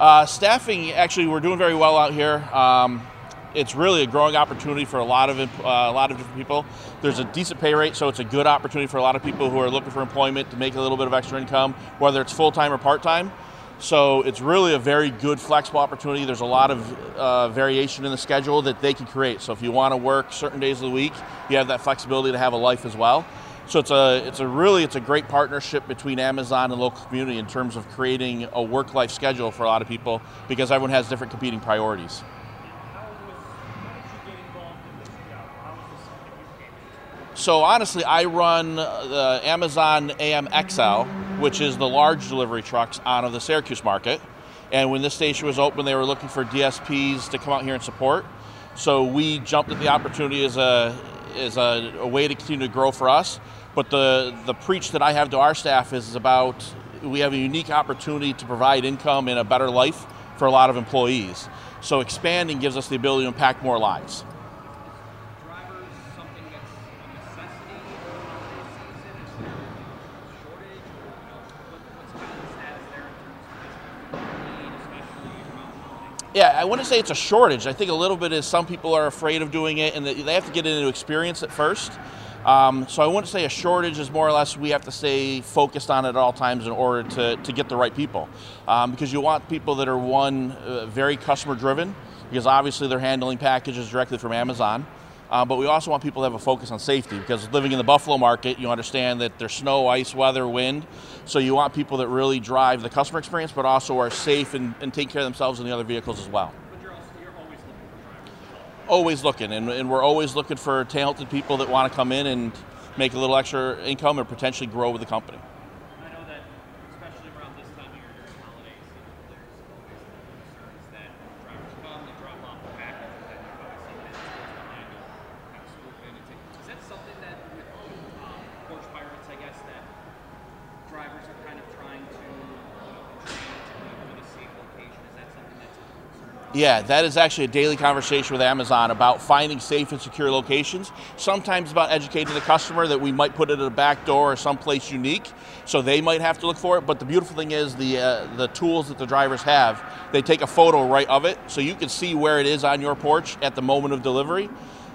Uh, staffing, actually, we're doing very well out here. Um, it's really a growing opportunity for a lot of uh, a lot of different people. There's a decent pay rate, so it's a good opportunity for a lot of people who are looking for employment to make a little bit of extra income, whether it's full time or part time. So it's really a very good flexible opportunity. There's a lot of uh, variation in the schedule that they can create. So if you want to work certain days of the week, you have that flexibility to have a life as well. So it's a it's a really it's a great partnership between Amazon and local community in terms of creating a work life schedule for a lot of people because everyone has different competing priorities. So honestly, I run the Amazon AM XL, which is the large delivery trucks out of the Syracuse market. And when this station was open, they were looking for DSPs to come out here and support. So we jumped at the opportunity as a as a, a way to continue to grow for us. But the the preach that I have to our staff is about we have a unique opportunity to provide income and a better life for a lot of employees. So expanding gives us the ability to impact more lives. Yeah, I wouldn't say it's a shortage. I think a little bit is some people are afraid of doing it and they have to get into experience at first. Um, so I wouldn't say a shortage is more or less we have to stay focused on it at all times in order to, to get the right people. Um, because you want people that are one, uh, very customer driven, because obviously they're handling packages directly from Amazon. Uh, but we also want people to have a focus on safety because living in the Buffalo market, you understand that there's snow, ice, weather, wind. So you want people that really drive the customer experience, but also are safe and, and take care of themselves and the other vehicles as well. Always looking, and, and we're always looking for talented people that want to come in and make a little extra income or potentially grow with the company. Yeah, that is actually a daily conversation with Amazon about finding safe and secure locations. Sometimes about educating the customer that we might put it at a back door or someplace unique, so they might have to look for it. But the beautiful thing is the uh, the tools that the drivers have. They take a photo right of it, so you can see where it is on your porch at the moment of delivery.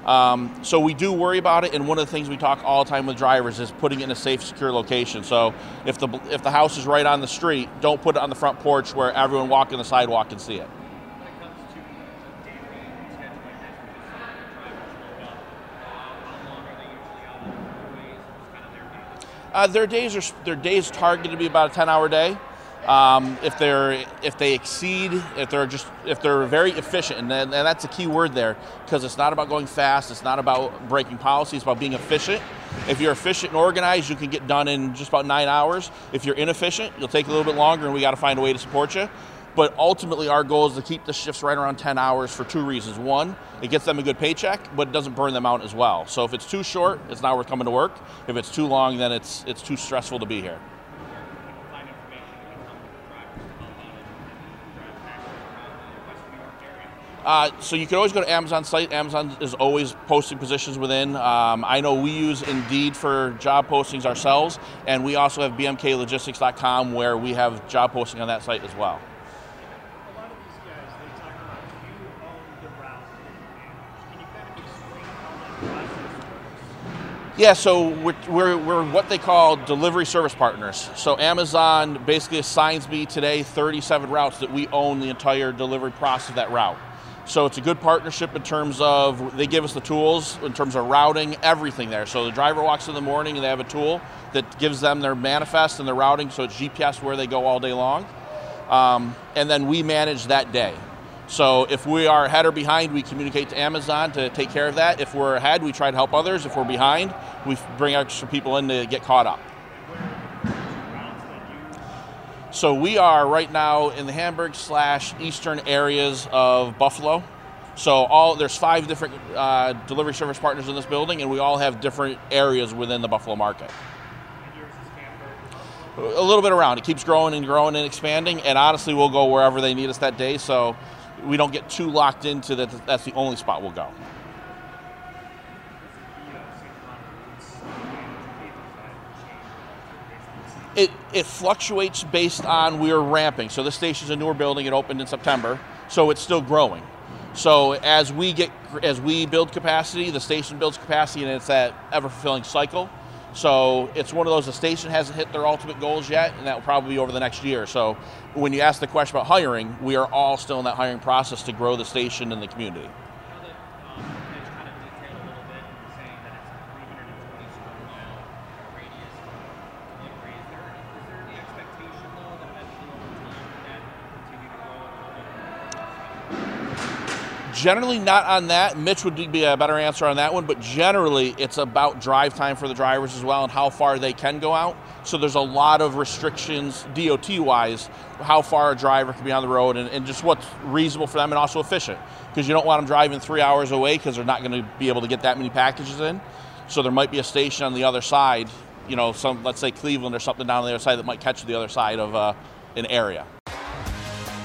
Um, so we do worry about it, and one of the things we talk all the time with drivers is putting it in a safe, secure location. So if the if the house is right on the street, don't put it on the front porch where everyone walking the sidewalk can see it. Uh, their days are their days targeted to be about a 10 hour day. Um, if they're if they exceed, if they're just if they're very efficient, and, and that's a key word there because it's not about going fast, it's not about breaking policy, it's about being efficient. If you're efficient and organized, you can get done in just about nine hours. If you're inefficient, you'll take a little bit longer, and we got to find a way to support you. But ultimately, our goal is to keep the shifts right around 10 hours for two reasons. One, it gets them a good paycheck, but it doesn't burn them out as well. So if it's too short, it's not worth coming to work. If it's too long, then it's it's too stressful to be here. Uh, so you can always go to Amazon site. Amazon is always posting positions within. Um, I know we use Indeed for job postings ourselves, and we also have bmklogistics.com where we have job posting on that site as well. Yeah, so we're, we're, we're, what they call delivery service partners. So Amazon basically assigns me today 37 routes that we own the entire delivery process of that route. So it's a good partnership in terms of they give us the tools in terms of routing, everything there. So the driver walks in the morning and they have a tool that gives them their manifest and their routing, so it's GPS where they go all day long. Um, and then we manage that day. So if we are ahead or behind, we communicate to Amazon to take care of that. If we're ahead, we try to help others. If we're behind, we bring extra people in to get caught up. So we are right now in the Hamburg slash eastern areas of Buffalo. So all there's five different uh, delivery service partners in this building, and we all have different areas within the Buffalo market. A little bit around. It keeps growing and growing and expanding, and honestly, we'll go wherever they need us that day. So we don't get too locked into that. That's the only spot we'll go. It, it fluctuates based on we're ramping. So this station's a newer building. It opened in September, so it's still growing. So as we get as we build capacity, the station builds capacity, and it's that ever fulfilling cycle. So it's one of those. The station hasn't hit their ultimate goals yet, and that will probably be over the next year. So when you ask the question about hiring, we are all still in that hiring process to grow the station and the community. Generally, not on that. Mitch would be a better answer on that one, but generally, it's about drive time for the drivers as well and how far they can go out. So there's a lot of restrictions, DOT wise, how far a driver can be on the road and, and just what's reasonable for them and also efficient. Because you don't want them driving three hours away because they're not going to be able to get that many packages in. So there might be a station on the other side, you know, some let's say Cleveland or something down the other side that might catch the other side of uh, an area.